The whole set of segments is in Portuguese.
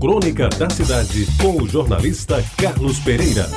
Crônica da Cidade, com o jornalista Carlos Pereira.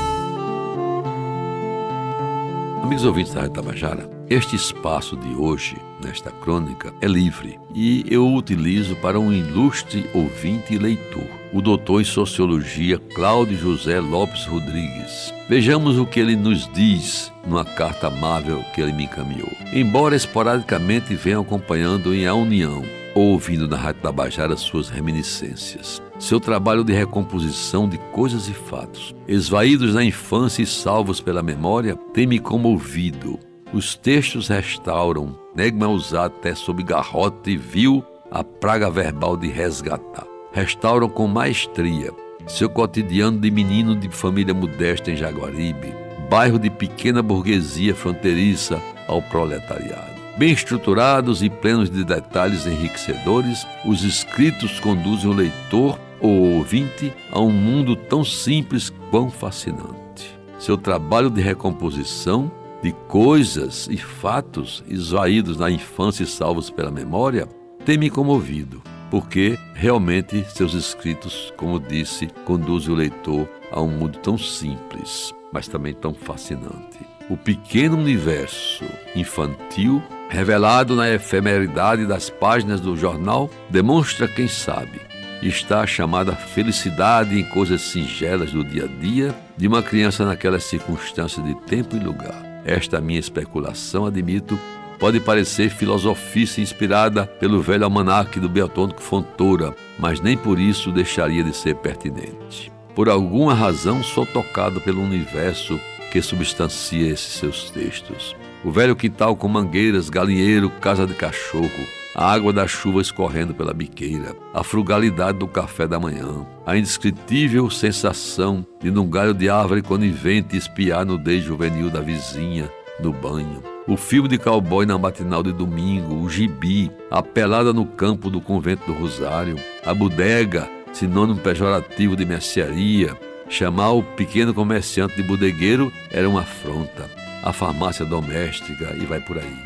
Amigos ouvintes da Rádio Tabajara, este espaço de hoje, nesta crônica, é livre e eu o utilizo para um ilustre ouvinte e leitor, o doutor em Sociologia Cláudio José Lopes Rodrigues. Vejamos o que ele nos diz numa carta amável que ele me encaminhou. Embora esporadicamente venha acompanhando em A União, ouvindo na Rádio Tabajara suas reminiscências. Seu trabalho de recomposição de coisas e fatos, esvaídos na infância e salvos pela memória, tem me comovido. Os textos restauram, Negma usado até sob garrote e vil a praga verbal de resgatar. Restauram com maestria seu cotidiano de menino de família modesta em Jaguaribe, bairro de pequena burguesia fronteiriça ao proletariado. Bem estruturados e plenos de detalhes enriquecedores, os escritos conduzem o leitor ou ouvinte a um mundo tão simples quão fascinante. Seu trabalho de recomposição de coisas e fatos esvaídos na infância e salvos pela memória tem me comovido, porque realmente seus escritos, como disse, conduzem o leitor a um mundo tão simples, mas também tão fascinante. O pequeno universo infantil revelado na efemeridade das páginas do jornal, demonstra, quem sabe, está a chamada felicidade em coisas singelas do dia a dia de uma criança naquelas circunstâncias de tempo e lugar. Esta minha especulação, admito, pode parecer filosofice inspirada pelo velho almanaque do Beotônico Fontoura, mas nem por isso deixaria de ser pertinente. Por alguma razão sou tocado pelo universo que substancia esses seus textos. O velho quintal com mangueiras, galinheiro, casa de cachorro, a água da chuva escorrendo pela biqueira, a frugalidade do café da manhã, a indescritível sensação de num galho de árvore conivente espiar no nudez juvenil da vizinha no banho, o filme de cowboy na matinal de domingo, o gibi, a pelada no campo do convento do Rosário, a bodega, sinônimo pejorativo de mercearia, chamar o pequeno comerciante de bodegueiro era uma afronta a farmácia doméstica e vai por aí.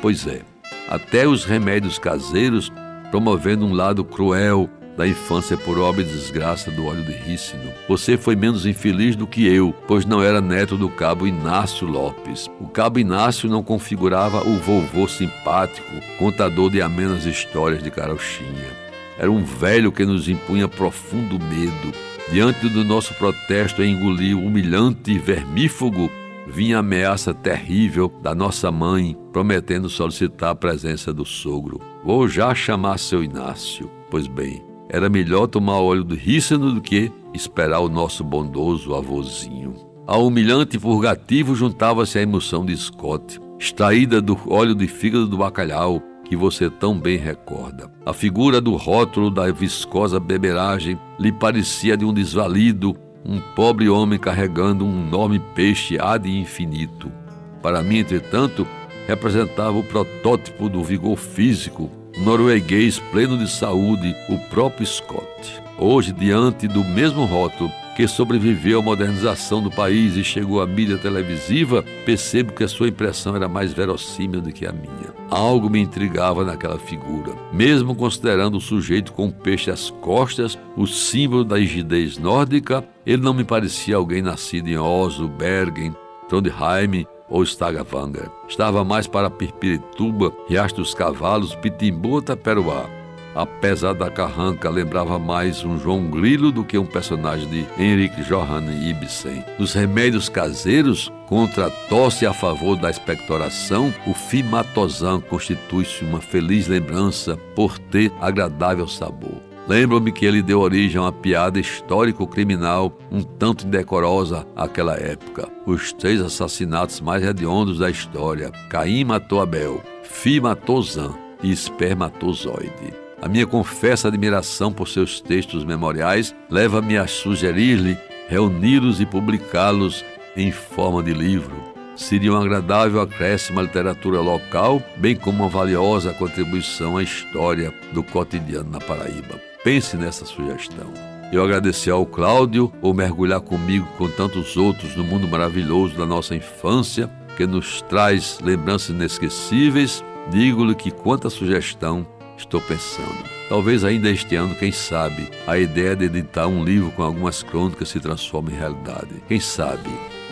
Pois é, até os remédios caseiros promovendo um lado cruel da infância por obra e desgraça do óleo de rícino. Você foi menos infeliz do que eu, pois não era neto do cabo Inácio Lopes. O cabo Inácio não configurava o vovô simpático, contador de amenas histórias de carochinha. Era um velho que nos impunha profundo medo. Diante do nosso protesto em engolir o humilhante e vermífugo vinha a ameaça terrível da nossa mãe, prometendo solicitar a presença do sogro. Vou já chamar seu Inácio. Pois bem, era melhor tomar óleo do rícino do que esperar o nosso bondoso avôzinho. Ao humilhante purgativo juntava-se a emoção de Scott, extraída do óleo de fígado do bacalhau, que você tão bem recorda. A figura do rótulo da viscosa beberagem lhe parecia de um desvalido um pobre homem carregando um enorme peixe ad infinito. Para mim, entretanto, representava o protótipo do vigor físico, norueguês pleno de saúde, o próprio Scott. Hoje, diante do mesmo rótulo, que sobreviveu à modernização do país e chegou à mídia televisiva, percebo que a sua impressão era mais verossímil do que a minha. Algo me intrigava naquela figura. Mesmo considerando o sujeito com um peixe às costas, o símbolo da rigidez nórdica, ele não me parecia alguém nascido em Oslo, Bergen, Trondheim ou Stavanger. Estava mais para Pirpirituba, Riacho dos Cavalos, Pitimbu, Taperoá apesar da carranca, lembrava mais um João Grilo do que um personagem de Henrik Johann Ibsen. Nos remédios caseiros, contra a tosse a favor da expectoração, o fimatozan constitui-se uma feliz lembrança por ter agradável sabor. Lembro-me que ele deu origem a uma piada histórico-criminal um tanto indecorosa àquela época. Os três assassinatos mais hediondos da história. Caim matou Abel, Fi matou Zan e Espermatozoide. A minha confessa admiração por seus textos memoriais leva-me a sugerir-lhe reuni-los e publicá-los em forma de livro. Seria um agradável acréscimo à literatura local, bem como uma valiosa contribuição à história do cotidiano na Paraíba. Pense nessa sugestão. Eu agradeci ao Cláudio por mergulhar comigo com tantos outros no mundo maravilhoso da nossa infância, que nos traz lembranças inesquecíveis. Digo-lhe que quanta sugestão Estou pensando. Talvez ainda este ano, quem sabe, a ideia de editar um livro com algumas crônicas se transforme em realidade. Quem sabe?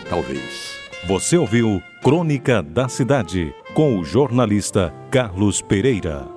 Talvez. Você ouviu Crônica da Cidade com o jornalista Carlos Pereira.